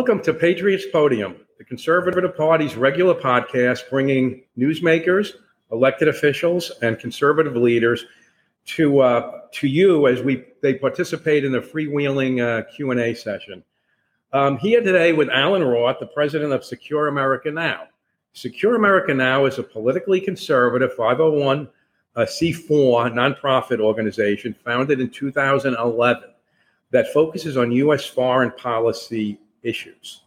Welcome to Patriots Podium, the Conservative Party's regular podcast bringing newsmakers, elected officials, and conservative leaders to uh, to you as we they participate in the freewheeling uh, Q and A session. Um, here today with Allen Roth, the president of Secure America Now. Secure America Now is a politically conservative 501 uh, C4 nonprofit organization founded in 2011 that focuses on U.S. foreign policy issues.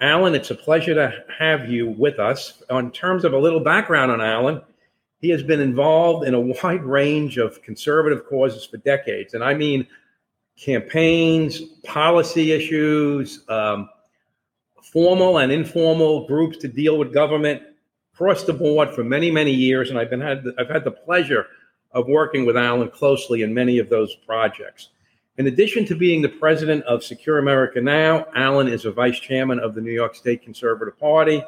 Allen, it's a pleasure to have you with us. In terms of a little background on Allen, he has been involved in a wide range of conservative causes for decades. And I mean campaigns, policy issues, um, formal and informal groups to deal with government across the board for many, many years. And I've been had I've had the pleasure of working with Allen closely in many of those projects. In addition to being the president of Secure America Now, Allen is a vice chairman of the New York State Conservative Party,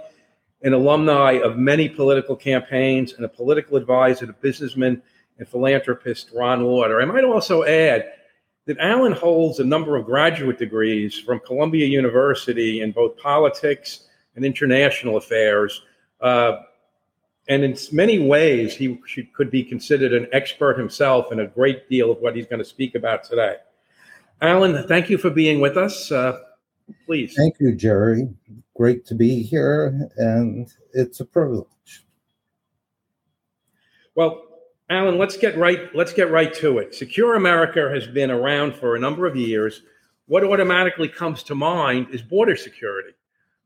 an alumni of many political campaigns, and a political advisor to businessman and philanthropist Ron Lauder. I might also add that Allen holds a number of graduate degrees from Columbia University in both politics and international affairs. Uh, and in many ways, he should, could be considered an expert himself in a great deal of what he's going to speak about today. Allen, thank you for being with us. Uh, please. Thank you, Jerry. Great to be here, and it's a privilege. Well, Allen, let's get right. Let's get right to it. Secure America has been around for a number of years. What automatically comes to mind is border security,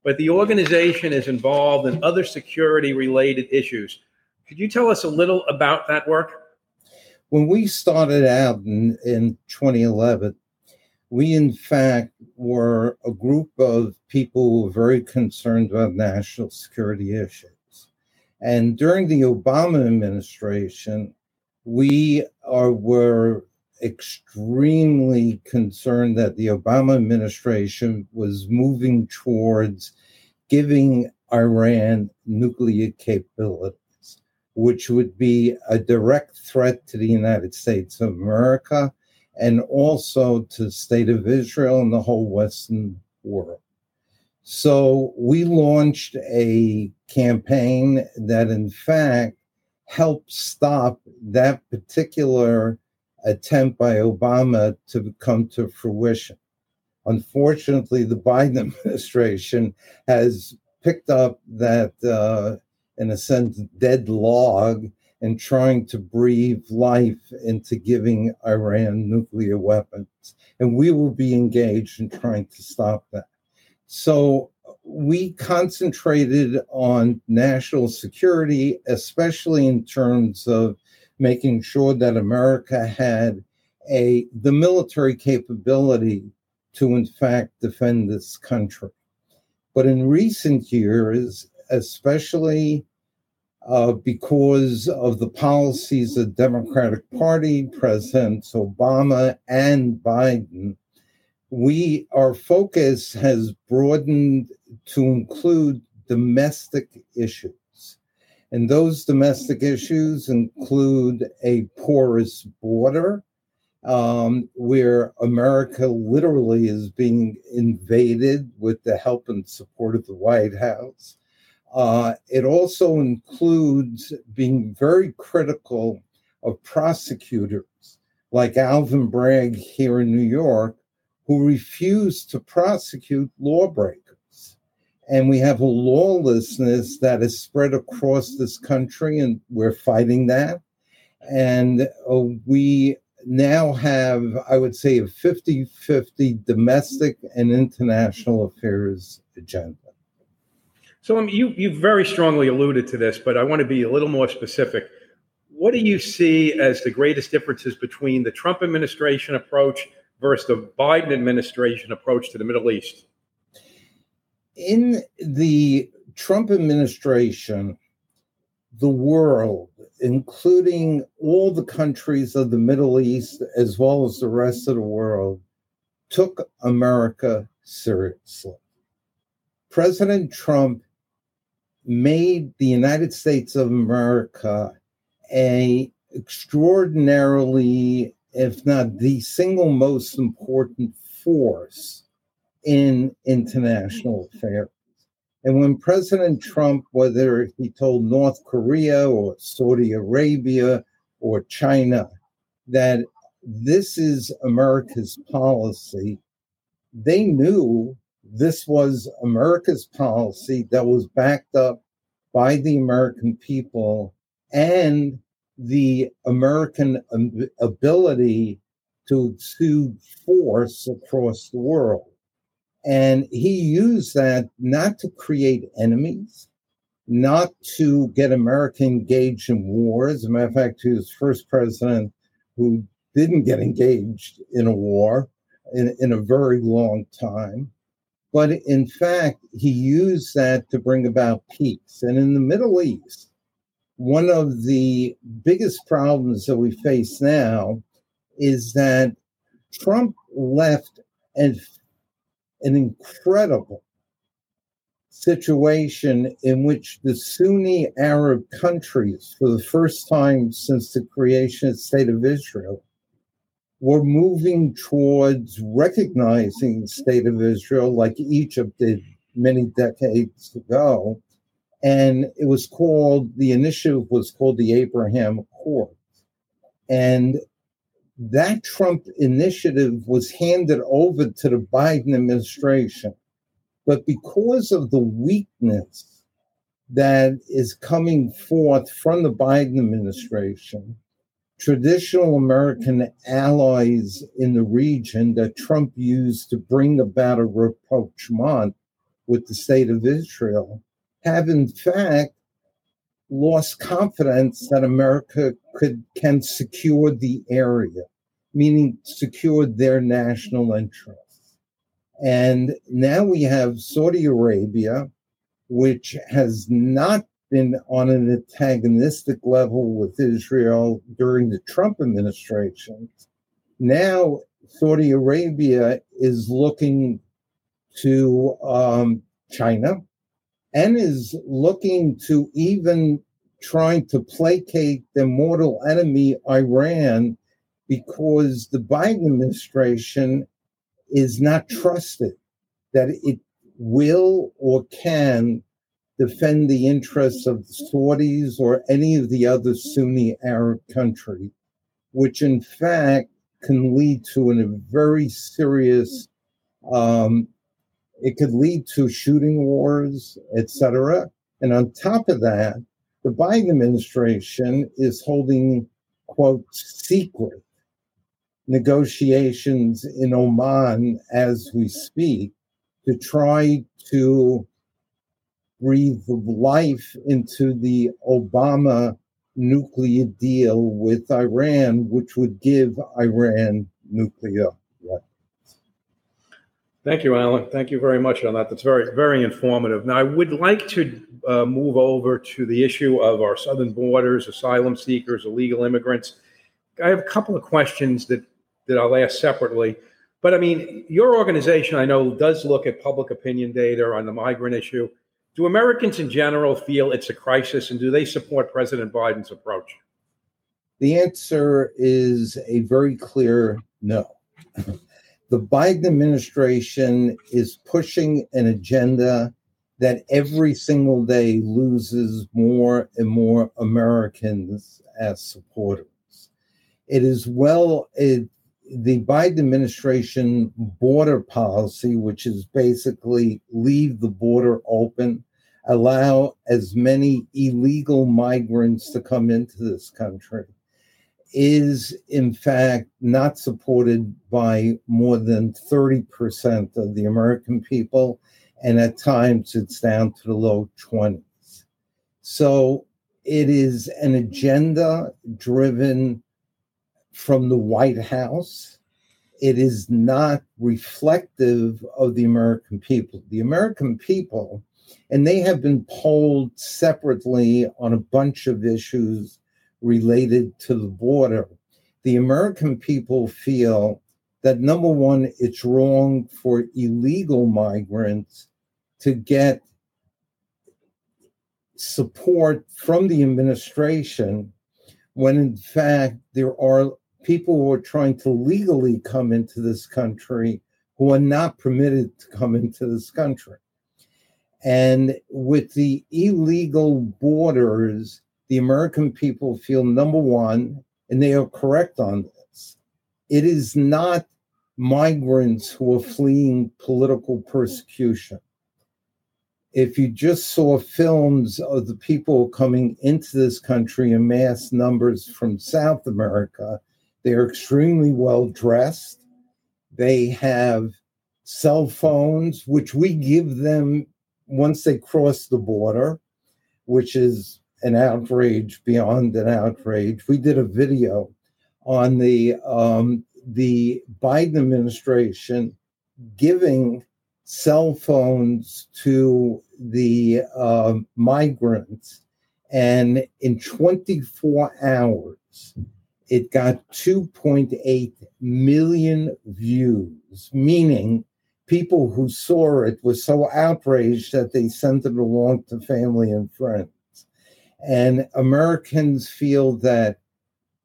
but the organization is involved in other security-related issues. Could you tell us a little about that work? When we started out in, in 2011, we in fact were a group of people who were very concerned about national security issues. And during the Obama administration, we are, were extremely concerned that the Obama administration was moving towards giving Iran nuclear capabilities, which would be a direct threat to the United States of America and also to the state of Israel and the whole Western world. So we launched a campaign that, in fact, helped stop that particular attempt by Obama to come to fruition. Unfortunately, the Biden administration has picked up that, uh, in a sense, dead log and trying to breathe life into giving Iran nuclear weapons. And we will be engaged in trying to stop that. So we concentrated on national security, especially in terms of making sure that America had a the military capability to in fact defend this country. But in recent years, especially uh, because of the policies of Democratic Party, Presidents Obama and Biden, we our focus has broadened to include domestic issues. And those domestic issues include a porous border, um, where America literally is being invaded with the help and support of the White House. Uh, it also includes being very critical of prosecutors like Alvin Bragg here in New York, who refuse to prosecute lawbreakers. And we have a lawlessness that is spread across this country, and we're fighting that. And uh, we now have, I would say, a 50 50 domestic and international affairs agenda. So um, you you very strongly alluded to this, but I want to be a little more specific. What do you see as the greatest differences between the Trump administration approach versus the Biden administration approach to the Middle East? In the Trump administration, the world, including all the countries of the Middle East as well as the rest of the world, took America seriously. President Trump made the United States of America a extraordinarily, if not the single most important force in international affairs. And when President Trump, whether he told North Korea or Saudi Arabia or China that this is America's policy, they knew this was America's policy that was backed up by the American people and the American ability to exude force across the world. And he used that not to create enemies, not to get America engaged in wars. As a matter of fact, he was the first president who didn't get engaged in a war in, in a very long time. But in fact, he used that to bring about peace. And in the Middle East, one of the biggest problems that we face now is that Trump left an, an incredible situation in which the Sunni Arab countries, for the first time since the creation of the State of Israel, were moving towards recognizing the State of Israel like Egypt did many decades ago. And it was called, the initiative was called the Abraham Accord. And that Trump initiative was handed over to the Biden administration. But because of the weakness that is coming forth from the Biden administration, traditional American allies in the region that Trump used to bring about a rapprochement with the state of Israel have, in fact, lost confidence that America could can secure the area, meaning secure their national interests. And now we have Saudi Arabia, which has not been on an antagonistic level with Israel during the Trump administration. Now, Saudi Arabia is looking to um, China and is looking to even trying to placate their mortal enemy, Iran, because the Biden administration is not trusted that it will or can defend the interests of the Saudis or any of the other Sunni Arab countries, which in fact can lead to a very serious um, it could lead to shooting wars, etc. And on top of that, the Biden administration is holding, quote, secret negotiations in Oman as we speak to try to breathe life into the Obama nuclear deal with Iran, which would give Iran nuclear weapons. Thank you, Allen. Thank you very much on that. That's very, very informative. Now, I would like to uh, move over to the issue of our southern borders, asylum seekers, illegal immigrants. I have a couple of questions that, that I'll ask separately. But I mean, your organization, I know, does look at public opinion data on the migrant issue. Do Americans in general feel it's a crisis, and do they support President Biden's approach? The answer is a very clear no. the Biden administration is pushing an agenda that every single day loses more and more Americans as supporters. It is well, it, the Biden administration border policy, which is basically leave the border open, allow as many illegal migrants to come into this country, is in fact not supported by more than 30% of the American people. And at times it's down to the low 20s. So it is an agenda driven from the White House. It is not reflective of the American people. The American people, and they have been polled separately on a bunch of issues related to the border. The American people feel that number one, it's wrong for illegal migrants to get support from the administration when in fact there are people who are trying to legally come into this country who are not permitted to come into this country. And with the illegal borders, the American people feel number one, and they are correct on this. It is not migrants who are fleeing political persecution. If you just saw films of the people coming into this country in mass numbers from South America, they're extremely well dressed. They have cell phones, which we give them once they cross the border, which is an outrage beyond an outrage. We did a video on the um, the Biden administration giving cell phones to the uh, migrants, and in 24 hours, it got 2.8 million views, meaning people who saw it were so outraged that they sent it along to family and friends. And Americans feel that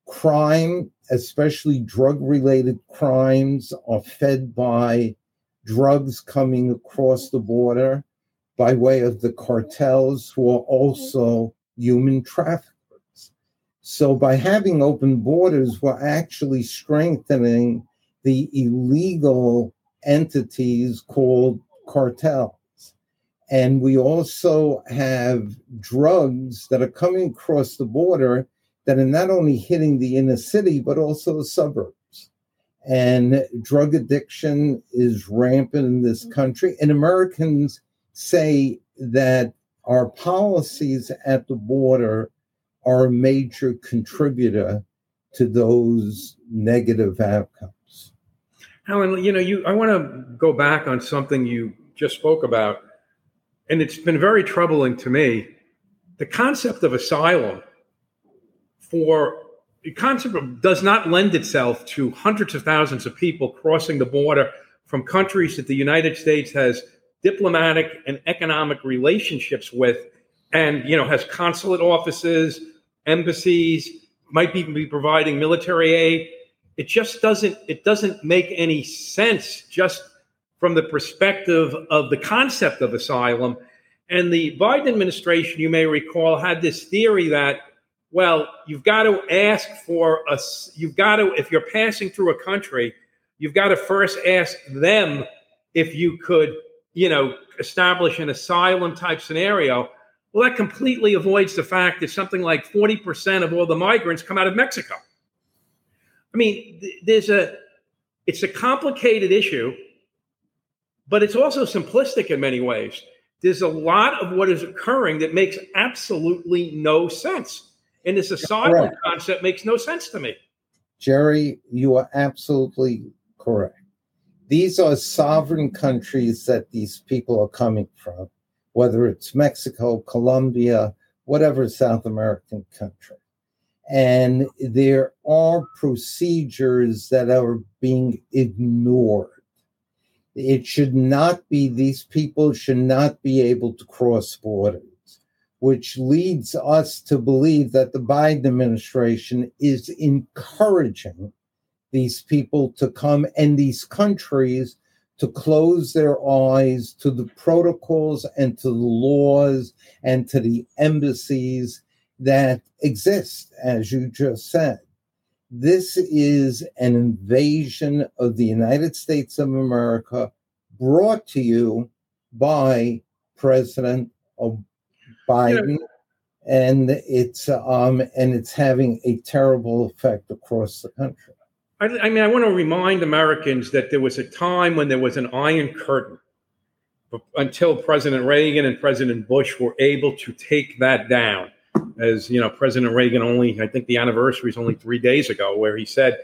crime, especially drug related crimes, are fed by drugs coming across the border by way of the cartels who are also human traffickers. So, by having open borders, we're actually strengthening the illegal entities called cartels. And we also have drugs that are coming across the border that are not only hitting the inner city, but also the suburbs. And drug addiction is rampant in this country. And Americans say that our policies at the border are a major contributor to those negative outcomes. Allen, you know, you I want to go back on something you just spoke about, and it's been very troubling to me. The concept of asylum for the concept of, does not lend itself to hundreds of thousands of people crossing the border from countries that the United States has diplomatic and economic relationships with and you know has consulate offices embassies might be, be providing military aid. It just doesn't it doesn't make any sense just from the perspective of the concept of asylum. And the biden administration you may recall had this theory that well you've got to ask for a you've got to if you're passing through a country you've got to first ask them if you could you know, establish an asylum type scenario, well, that completely avoids the fact that something like 40% of all the migrants come out of Mexico. I mean, there's a, it's a complicated issue, but it's also simplistic in many ways. There's a lot of what is occurring that makes absolutely no sense. And this asylum correct. concept makes no sense to me. Jerry, you are absolutely correct. These are sovereign countries that these people are coming from, whether it's Mexico, Colombia, whatever South American country. And there are procedures that are being ignored. It should not be, these people should not be able to cross borders, which leads us to believe that the Biden administration is encouraging these people to come and these countries to close their eyes to the protocols and to the laws and to the embassies that exist, as you just said. This is an invasion of the United States of America brought to you by President Biden. And it's um, and it's having a terrible effect across the country. I, I mean, I want to remind Americans that there was a time when there was an iron curtain until President Reagan and President Bush were able to take that down. As you know, President Reagan only, I think the anniversary is only three days ago, where he said,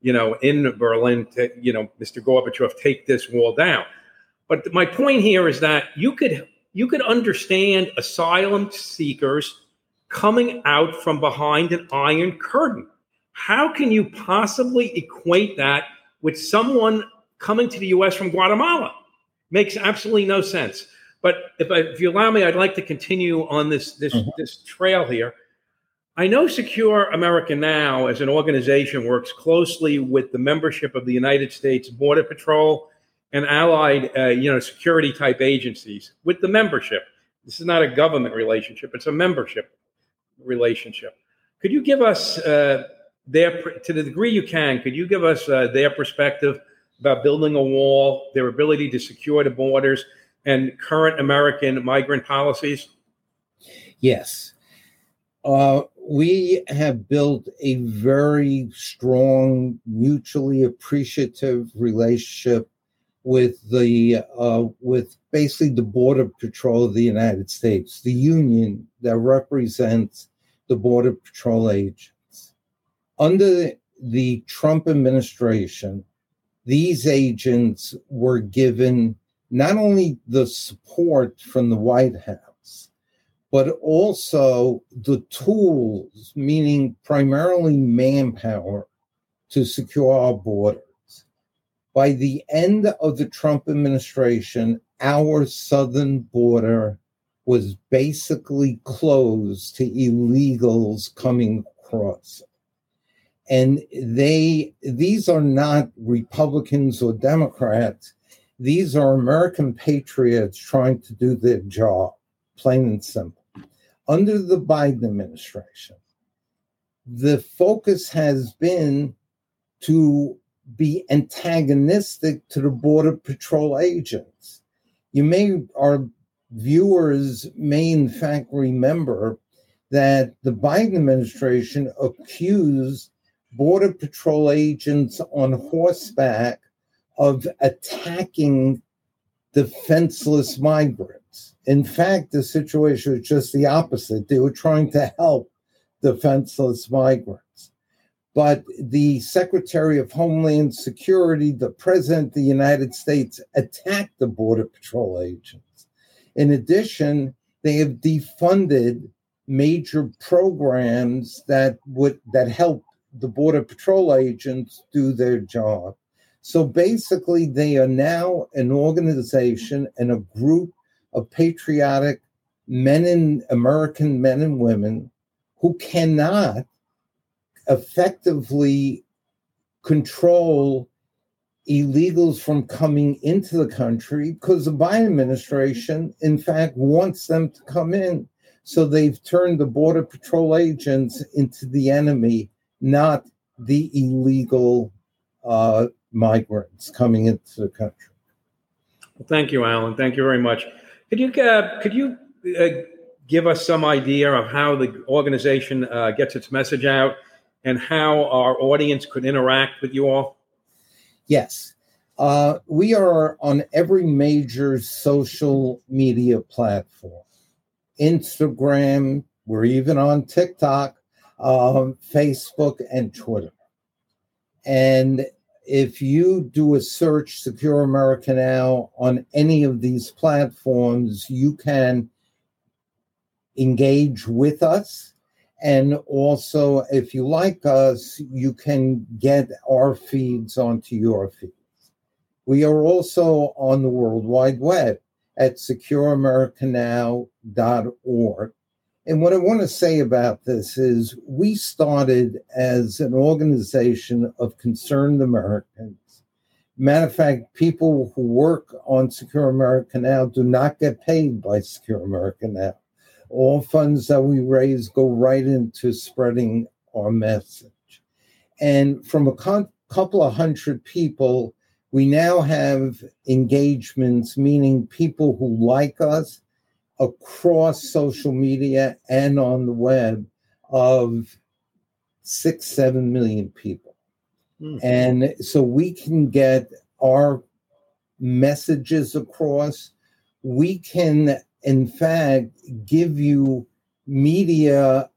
you know, in Berlin, to, you know, Mr. Gorbachev, take this wall down. But my point here is that you could you could understand asylum seekers coming out from behind an iron curtain. How can you possibly equate that with someone coming to the US from Guatemala? Makes absolutely no sense. But if, I, if you allow me, I'd like to continue on this this mm-hmm. this trail here. I know Secure America Now, as an organization, works closely with the membership of the United States Border Patrol and allied, uh, you know, security type agencies with the membership. This is not a government relationship; it's a membership relationship. Could you give us uh, their, to the degree you can, could you give us uh, their perspective about building a wall, their ability to secure the borders, and current American migrant policies? Yes. Uh, we have built a very strong, mutually appreciative relationship with the uh, with basically the border patrol of the United States, the union that represents the border patrol agents. Under the Trump administration, these agents were given not only the support from the White House but also the tools, meaning primarily manpower, to secure our borders. By the end of the Trump administration, our southern border was basically closed to illegals coming across. And they these are not Republicans or Democrats. These are American patriots trying to do their job, plain and simple under the Biden administration, the focus has been to be antagonistic to the Border Patrol agents. You may, our viewers may in fact remember that the Biden administration accused Border Patrol agents on horseback of attacking defenseless migrants. In fact, the situation was just the opposite. They were trying to help defenseless migrants. But the Secretary of Homeland Security, the President of the United States, attacked the Border Patrol agents. In addition, they have defunded major programs that would that help the Border Patrol agents do their job. So basically, they are now an organization and a group of patriotic men and American men and women who cannot effectively control illegals from coming into the country because the Biden administration, in fact, wants them to come in. So they've turned the Border Patrol agents into the enemy, not the illegal uh, migrants coming into the country. Well, thank you, Allen. Thank you very much. Could you uh, could you uh, give us some idea of how the organization uh, gets its message out and how our audience could interact with you all? Yes. Uh, we are on every major social media platform Instagram, we're even on TikTok, um, Facebook, and Twitter. And if you do a search Secure America Now on any of these platforms, you can engage with us. And also, if you like us, you can get our feeds onto your feeds. We are also on the World Wide Web at secureamericanow.org. And what I want to say about this is we started as an organization of concerned Americans. Matter of fact, people who work on Secure America Now do not get paid by Secure America Now. All funds that we raise go right into spreading our message. And from a con- couple of hundred people, we now have engagements, meaning people who like us across social media and on the web of six, seven million people. Mm-hmm. And so we can get our messages across. We can, in fact, give you media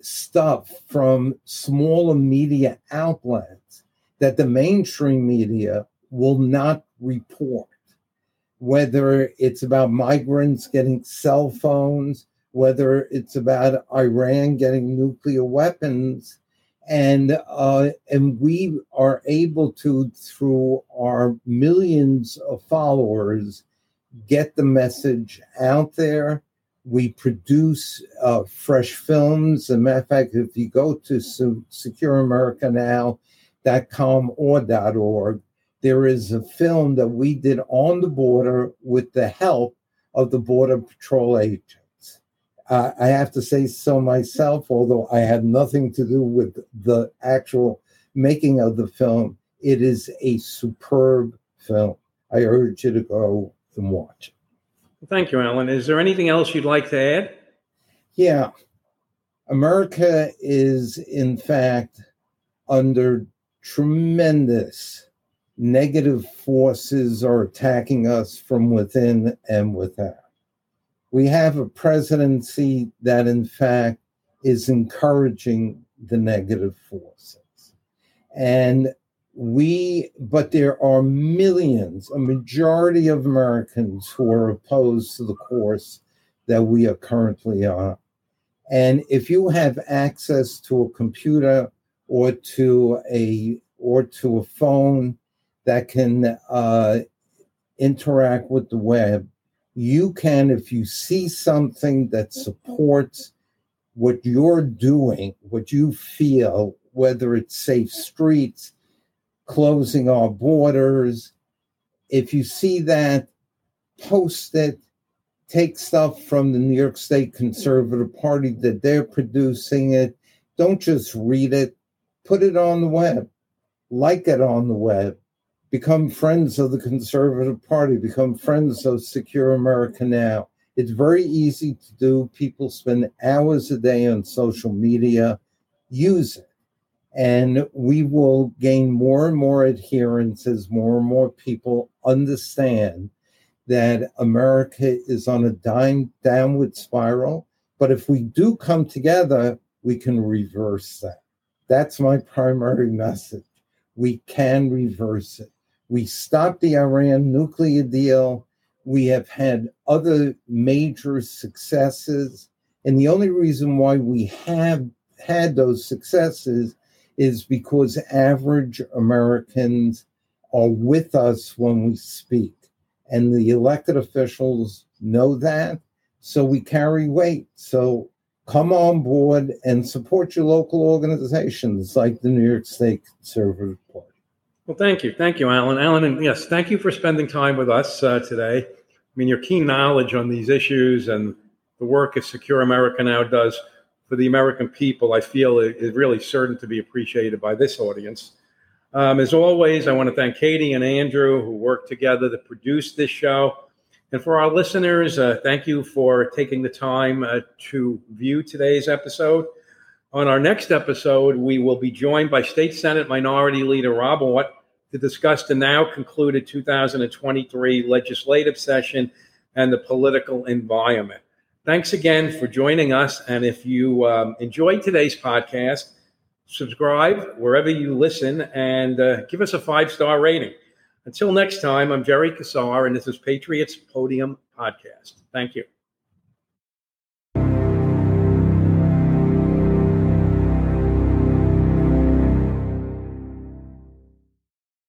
stuff from smaller media outlets that the mainstream media will not report whether it's about migrants getting cell phones, whether it's about Iran getting nuclear weapons. And uh, and we are able to, through our millions of followers, get the message out there. We produce uh, fresh films. As a matter of fact, if you go to SecureAmericaNow.com or .org, there is a film that we did on the border with the help of the Border Patrol agents. Uh, I have to say so myself, although I had nothing to do with the actual making of the film. It is a superb film. I urge you to go and watch it. Thank you, Allen. Is there anything else you'd like to add? Yeah. America is, in fact, under tremendous negative forces are attacking us from within and without. We have a presidency that, in fact, is encouraging the negative forces. And we, but there are millions, a majority of Americans who are opposed to the course that we are currently on. And if you have access to a computer or to a or to a phone that can uh, interact with the web, you can, if you see something that supports what you're doing, what you feel, whether it's safe streets, closing our borders, if you see that, post it, take stuff from the New York State Conservative Party that they're producing it. Don't just read it, put it on the web, like it on the web, become friends of the Conservative Party, become friends of Secure America Now. It's very easy to do. People spend hours a day on social media. Use it. And we will gain more and more adherents as more and more people understand that America is on a dying downward spiral. But if we do come together, we can reverse that. That's my primary message. We can reverse it. We stopped the Iran nuclear deal. We have had other major successes. And the only reason why we have had those successes is because average Americans are with us when we speak. And the elected officials know that. So we carry weight. So come on board and support your local organizations like the New York State Conservative Party. Well, thank you. Thank you, Allen. Allen, and yes, thank you for spending time with us uh, today. I mean, your keen knowledge on these issues and the work that Secure America now does for the American people, I feel is really certain to be appreciated by this audience. Um, as always, I want to thank Katie and Andrew who worked together to produce this show. And for our listeners, uh, thank you for taking the time uh, to view today's episode. On our next episode, we will be joined by State Senate Minority Leader Rob Ortt to discuss the now concluded 2023 legislative session and the political environment. Thanks again for joining us. And if you um, enjoyed today's podcast, subscribe wherever you listen and uh, give us a five star rating. Until next time, I'm Jerry Kassar, and this is Patriots Podium Podcast. Thank you.